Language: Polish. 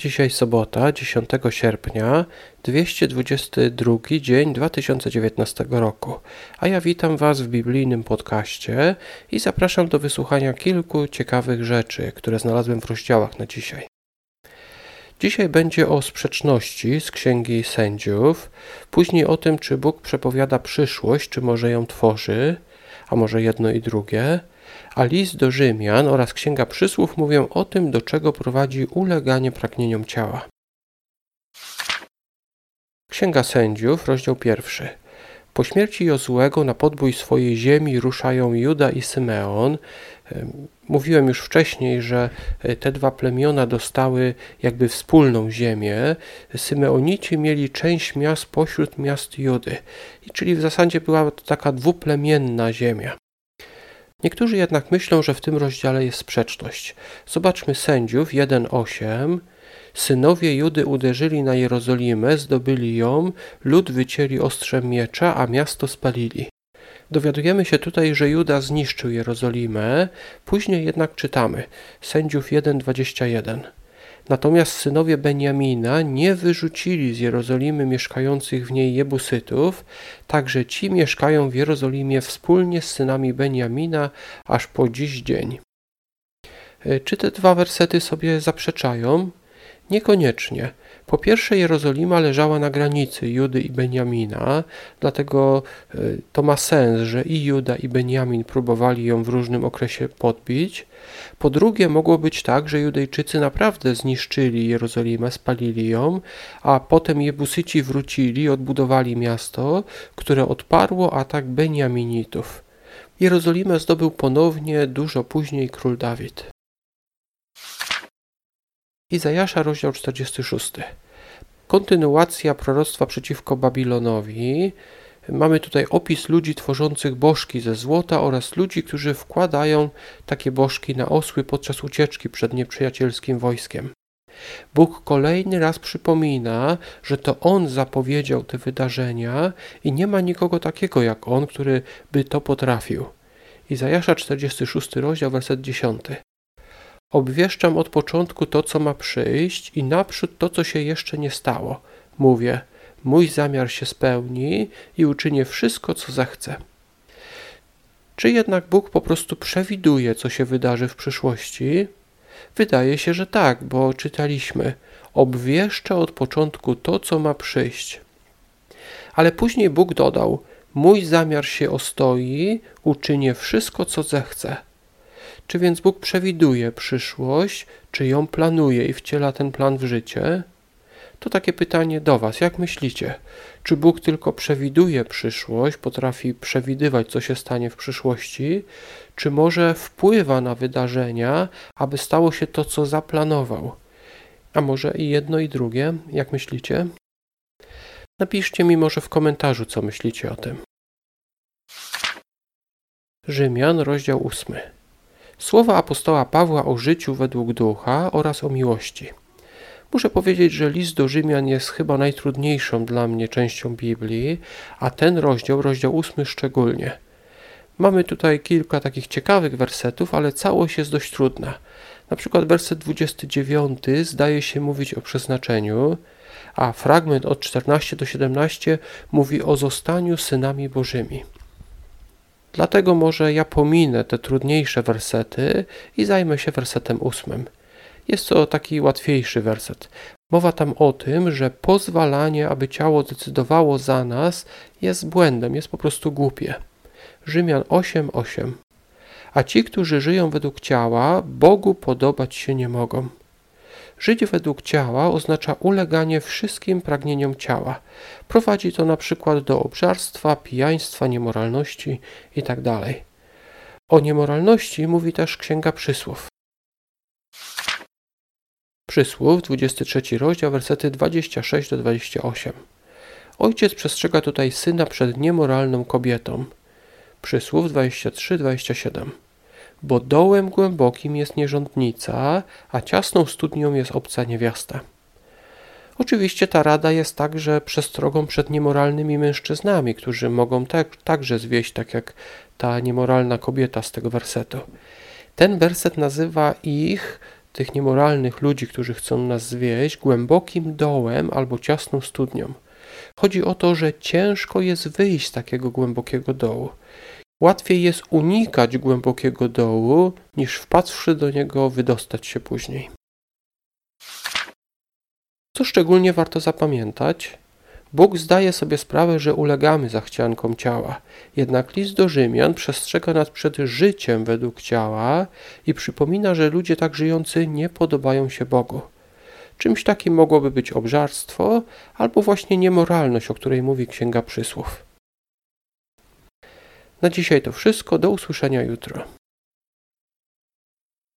Dzisiaj sobota, 10 sierpnia, 222 dzień 2019 roku, a ja witam Was w biblijnym podcaście i zapraszam do wysłuchania kilku ciekawych rzeczy, które znalazłem w rozdziałach na dzisiaj. Dzisiaj będzie o sprzeczności z Księgi Sędziów, później o tym, czy Bóg przepowiada przyszłość, czy może ją tworzy, a może jedno i drugie, a list do Rzymian oraz Księga Przysłów mówią o tym, do czego prowadzi uleganie pragnieniom ciała. Księga Sędziów, rozdział pierwszy. Po śmierci Jozłego na podbój swojej ziemi ruszają Juda i Symeon. Mówiłem już wcześniej, że e, te dwa plemiona dostały jakby wspólną ziemię. Symeonici mieli część miast pośród miast Judy, czyli w zasadzie była to taka dwuplemienna ziemia. Niektórzy jednak myślą, że w tym rozdziale jest sprzeczność. Zobaczmy sędziów 1:8. Synowie Judy uderzyli na Jerozolimę, zdobyli ją, lud wycięli ostrzem miecza, a miasto spalili. Dowiadujemy się tutaj, że Juda zniszczył Jerozolimę, później jednak czytamy sędziów 1:21. Natomiast synowie Beniamina nie wyrzucili z Jerozolimy mieszkających w niej Jebusytów, także ci mieszkają w Jerozolimie wspólnie z synami Beniamina aż po dziś dzień. E, czy te dwa wersety sobie zaprzeczają? Niekoniecznie. Po pierwsze, Jerozolima leżała na granicy Judy i Beniamina, dlatego e, to ma sens, że i Juda i Beniamin próbowali ją w różnym okresie podbić. Po drugie, mogło być tak, że Judejczycy naprawdę zniszczyli Jerozolimę, spalili ją, a potem Jebusyci wrócili, odbudowali miasto, które odparło atak Beniaminitów. Jerozolimę zdobył ponownie dużo później król Dawid. Izajasza, rozdział 46. Kontynuacja proroctwa przeciwko Babilonowi. Mamy tutaj opis ludzi tworzących bożki ze złota oraz ludzi, którzy wkładają takie bożki na osły podczas ucieczki przed nieprzyjacielskim wojskiem. Bóg kolejny raz przypomina, że to On zapowiedział te wydarzenia i nie ma nikogo takiego jak On, który by to potrafił. Izajasza 46 rozdział, werset 10. Obwieszczam od początku to, co ma przyjść i naprzód to, co się jeszcze nie stało. Mówię, mój zamiar się spełni i uczynię wszystko, co zechcę. Czy jednak Bóg po prostu przewiduje, co się wydarzy w przyszłości? Wydaje się, że tak, bo czytaliśmy: Obwieszczę od początku to, co ma przyjść. Ale później Bóg dodał: Mój zamiar się ostoi, uczynię wszystko, co zechcę. Czy więc Bóg przewiduje przyszłość, czy ją planuje i wciela ten plan w życie? To takie pytanie do Was. Jak myślicie? Czy Bóg tylko przewiduje przyszłość, potrafi przewidywać, co się stanie w przyszłości, czy może wpływa na wydarzenia, aby stało się to, co zaplanował? A może i jedno, i drugie? Jak myślicie? Napiszcie mi może w komentarzu, co myślicie o tym. Rzymian, rozdział 8. Słowa apostoła Pawła o życiu według ducha oraz o miłości. Muszę powiedzieć, że list do Rzymian jest chyba najtrudniejszą dla mnie częścią Biblii, a ten rozdział, rozdział ósmy szczególnie. Mamy tutaj kilka takich ciekawych wersetów, ale całość jest dość trudna. Na przykład werset 29 zdaje się mówić o przeznaczeniu, a fragment od 14 do 17 mówi o zostaniu synami Bożymi. Dlatego może ja pominę te trudniejsze wersety i zajmę się wersetem ósmym. Jest to taki łatwiejszy werset. Mowa tam o tym, że pozwalanie, aby ciało decydowało za nas, jest błędem, jest po prostu głupie. Rzymian 8:8. A ci, którzy żyją według ciała, Bogu podobać się nie mogą. Żyć według ciała oznacza uleganie wszystkim pragnieniom ciała. Prowadzi to na przykład do obżarstwa, pijaństwa, niemoralności itd. Tak o niemoralności mówi też Księga Przysłów. Przysłów, 23 rozdział, wersety 26 do 28. Ojciec przestrzega tutaj syna przed niemoralną kobietą. Przysłów 23-27 bo dołem głębokim jest nierządnica, a ciasną studnią jest obca niewiasta. Oczywiście ta rada jest także przestrogą przed niemoralnymi mężczyznami, którzy mogą tak, także zwieść, tak jak ta niemoralna kobieta z tego wersetu. Ten werset nazywa ich tych niemoralnych ludzi, którzy chcą nas zwieść, głębokim dołem albo ciasną studnią. Chodzi o to, że ciężko jest wyjść z takiego głębokiego dołu. Łatwiej jest unikać głębokiego dołu, niż wpatrzszy do niego wydostać się później. Co szczególnie warto zapamiętać, Bóg zdaje sobie sprawę, że ulegamy zachciankom ciała. Jednak list do Rzymian przestrzega nas przed życiem według ciała i przypomina, że ludzie tak żyjący nie podobają się Bogu. Czymś takim mogłoby być obżarstwo albo właśnie niemoralność, o której mówi Księga Przysłów. Na dzisiaj to wszystko. Do usłyszenia jutro.